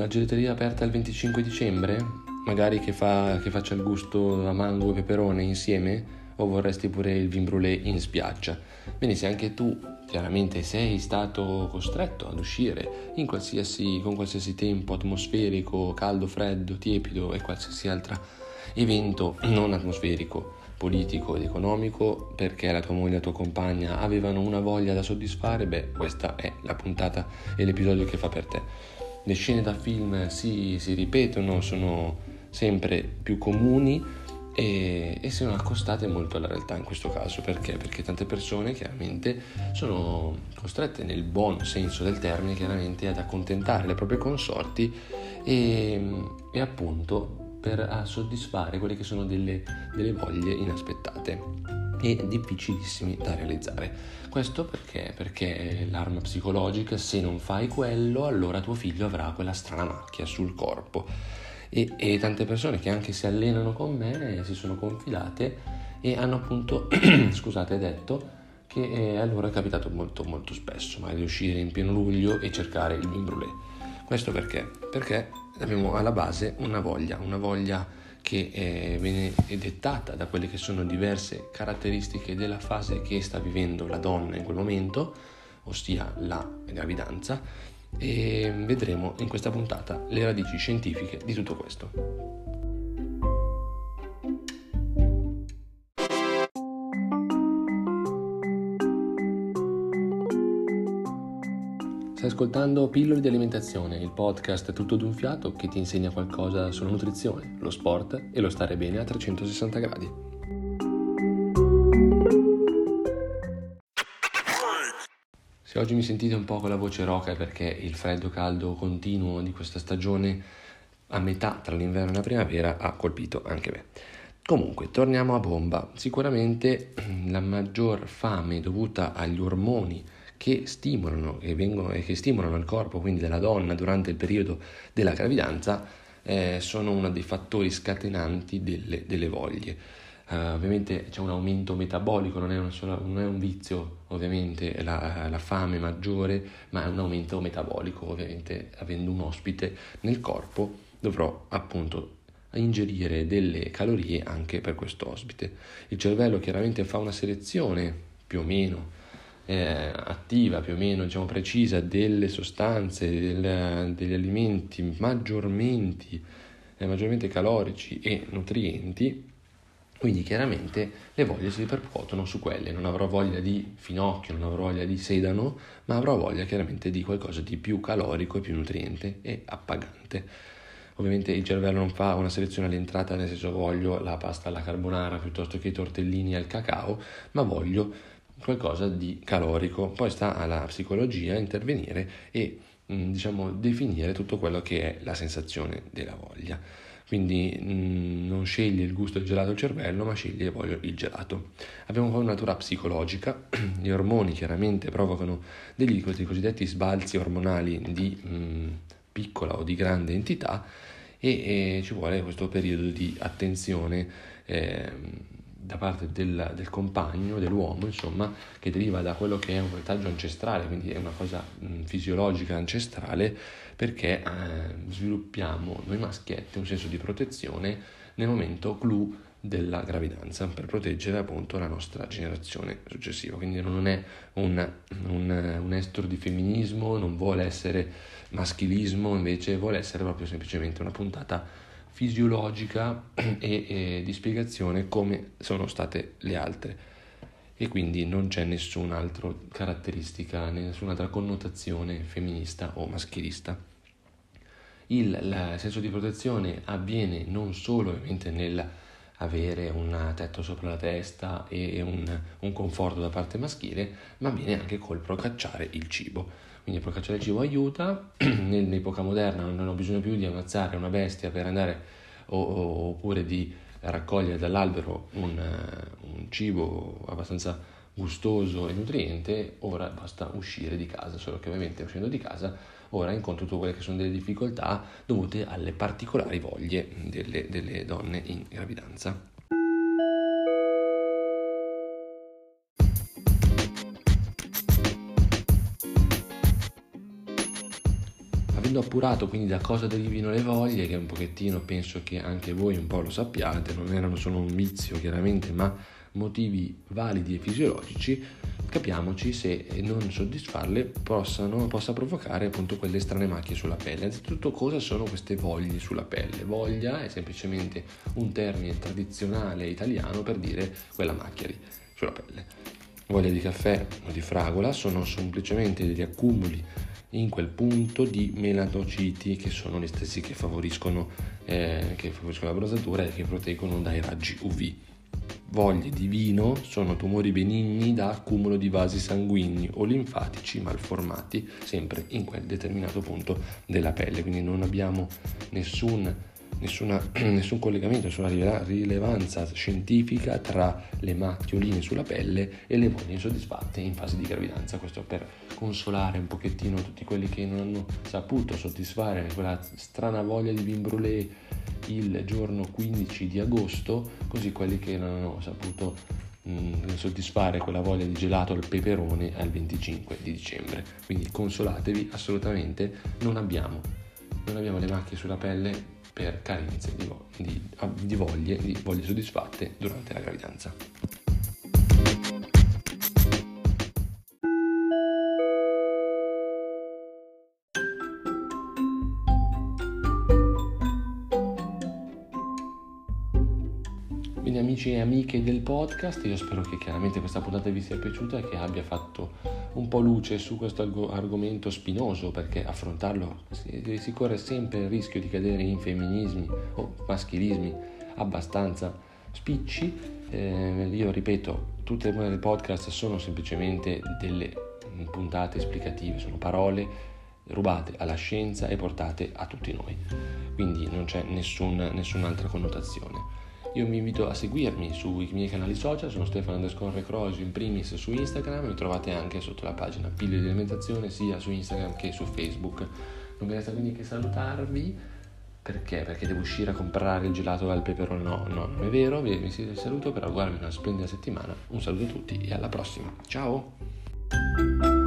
una gelateria aperta il 25 dicembre? Magari che, fa, che faccia il gusto a mango e peperone insieme? O vorresti pure il vin brûlé in spiaggia? Bene, se anche tu chiaramente sei stato costretto ad uscire qualsiasi, con qualsiasi tempo atmosferico, caldo, freddo, tiepido e qualsiasi altro evento non atmosferico, politico ed economico perché la tua moglie e la tua compagna avevano una voglia da soddisfare, beh, questa è la puntata e l'episodio che fa per te. Le scene da film si, si ripetono, sono sempre più comuni e, e sono accostate molto alla realtà in questo caso perché? Perché tante persone chiaramente sono costrette nel buon senso del termine chiaramente ad accontentare le proprie consorti e, e appunto per soddisfare quelle che sono delle, delle voglie inaspettate e difficilissimi da realizzare. Questo perché? Perché l'arma psicologica, se non fai quello, allora tuo figlio avrà quella strana macchia sul corpo e, e tante persone che anche si allenano con me si sono confidate e hanno appunto, scusate, detto che eh, a loro è capitato molto molto spesso, magari uscire in pieno luglio e cercare il vin. Questo perché? Perché abbiamo alla base una voglia, una voglia che eh, viene dettata da quelle che sono diverse caratteristiche della fase che sta vivendo la donna in quel momento, ossia la gravidanza, e vedremo in questa puntata le radici scientifiche di tutto questo. Ascoltando Pillole di alimentazione, il podcast tutto d'un fiato che ti insegna qualcosa sulla nutrizione, lo sport e lo stare bene a 360 gradi. Se oggi mi sentite un po' con la voce roca è perché il freddo caldo continuo di questa stagione a metà tra l'inverno e la primavera ha colpito anche me. Comunque, torniamo a bomba. Sicuramente la maggior fame dovuta agli ormoni che stimolano, che vengono, e che stimolano il corpo quindi della donna durante il periodo della gravidanza eh, sono uno dei fattori scatenanti delle, delle voglie. Uh, ovviamente c'è un aumento metabolico, non è, sola, non è un vizio ovviamente la, la, fame maggiore, ma è un aumento metabolico, ovviamente avendo un ospite nel corpo dovrò appunto ingerire delle calorie anche per questo ospite. Il cervello chiaramente fa una selezione più o meno eh, attiva, più o meno diciamo precisa delle sostanze, del, degli alimenti maggiormente, eh, maggiormente calorici e nutrienti quindi chiaramente le voglie si ripercuotono su quelle, non avrò voglia di finocchio, non avrò voglia di sedano, ma avrò voglia chiaramente di qualcosa di più calorico e più nutriente e appagante. Ovviamente il cervello non fa una selezione all'entrata, nel senso voglio la pasta alla carbonara piuttosto che i tortellini al cacao, ma voglio qualcosa di calorico. Poi sta alla psicologia intervenire e diciamo definire tutto quello che è la sensazione della voglia. Quindi mm, non sceglie il gusto del gelato il cervello, ma sceglie voglio il gelato. Abbiamo poi una natura psicologica, gli ormoni chiaramente provocano degli cosiddetti sbalzi ormonali di mh, mm, piccola o di grande entità e, e, ci vuole questo periodo di attenzione. Eh, da parte del, del, compagno, dell'uomo, insomma, che deriva da quello che è un retaggio ancestrale, quindi è una cosa mh, fisiologica ancestrale, perché eh, sviluppiamo noi maschietti un senso di protezione nel momento clou della gravidanza per proteggere appunto la nostra generazione successiva. Quindi non è un, un, un estro di femminismo, non vuole essere maschilismo, invece vuole essere proprio semplicemente una puntata fisiologica e, e di spiegazione come sono state le altre e quindi non c'è nessun'altra caratteristica, nessun'altra connotazione femminista o maschilista. Il, il, senso di protezione avviene non solo ovviamente nel avere un tetto sopra la testa e un, un conforto da parte maschile, ma avviene anche col procacciare il cibo. Quindi procacciare il cibo aiuta, nell'epoca moderna non ho bisogno più di ammazzare una bestia per andare o, o, oppure di raccogliere dall'albero un, un cibo abbastanza gustoso e nutriente, ora basta uscire di casa, solo che ovviamente uscendo di casa ora incontro tutte quelle che sono delle difficoltà dovute alle particolari voglie delle, delle donne in gravidanza. avendo appurato quindi da cosa derivino le voglie, che un pochettino penso che anche voi un po' lo sappiate, non erano solo un vizio chiaramente, ma motivi validi e fisiologici, capiamoci se non soddisfarle possano, possa provocare appunto quelle strane macchie sulla pelle. Anzitutto cosa sono queste voglie sulla pelle? Voglia è semplicemente un termine tradizionale italiano per dire quella macchia lì sulla pelle. Voglia di caffè o di fragola sono semplicemente degli accumuli in quel punto di melanociti che sono gli stessi che favoriscono, eh, che favoriscono la bronzatura e che proteggono dai raggi UV. Voglie di vino sono tumori benigni da accumulo di vasi sanguigni o linfatici malformati sempre in quel determinato punto della pelle, quindi non abbiamo nessun nessuna, nessun collegamento, nessuna rilevanza scientifica tra le macchioline sulla pelle e le voglie insoddisfatte in fase di gravidanza. Questo per consolare un pochettino tutti quelli che non hanno saputo soddisfare quella strana voglia di vin brûlé il giorno 15 di agosto, così quelli che non hanno saputo mh, soddisfare quella voglia di gelato al peperone al 25 di dicembre. Quindi consolatevi assolutamente, non abbiamo, non abbiamo le macchie sulla pelle per carenze di, di, di, voglie, di voglie soddisfatte durante la gravidanza. Quindi amici e amiche del podcast, io spero che chiaramente questa puntata vi sia piaciuta e che abbia fatto un po' luce su questo argomento spinoso perché affrontarlo si, si corre sempre il rischio di cadere in femminismi o maschilismi abbastanza spicci. Eh, io ripeto, tutte le del podcast sono semplicemente delle puntate esplicative, sono parole rubate alla scienza e portate a tutti noi, quindi non c'è nessun, nessun'altra connotazione. Io vi invito a seguirmi sui miei canali social, sono Stefano underscore Crosi in primis su Instagram, mi trovate anche sotto la pagina Pillole di alimentazione sia su Instagram che su Facebook. Non mi resta quindi che salutarvi. Perché? Perché devo uscire a comprare il gelato al peperone? No, no, non è vero, vi, vi saluto per augurarvi una splendida settimana. Un saluto a tutti e alla prossima. Ciao!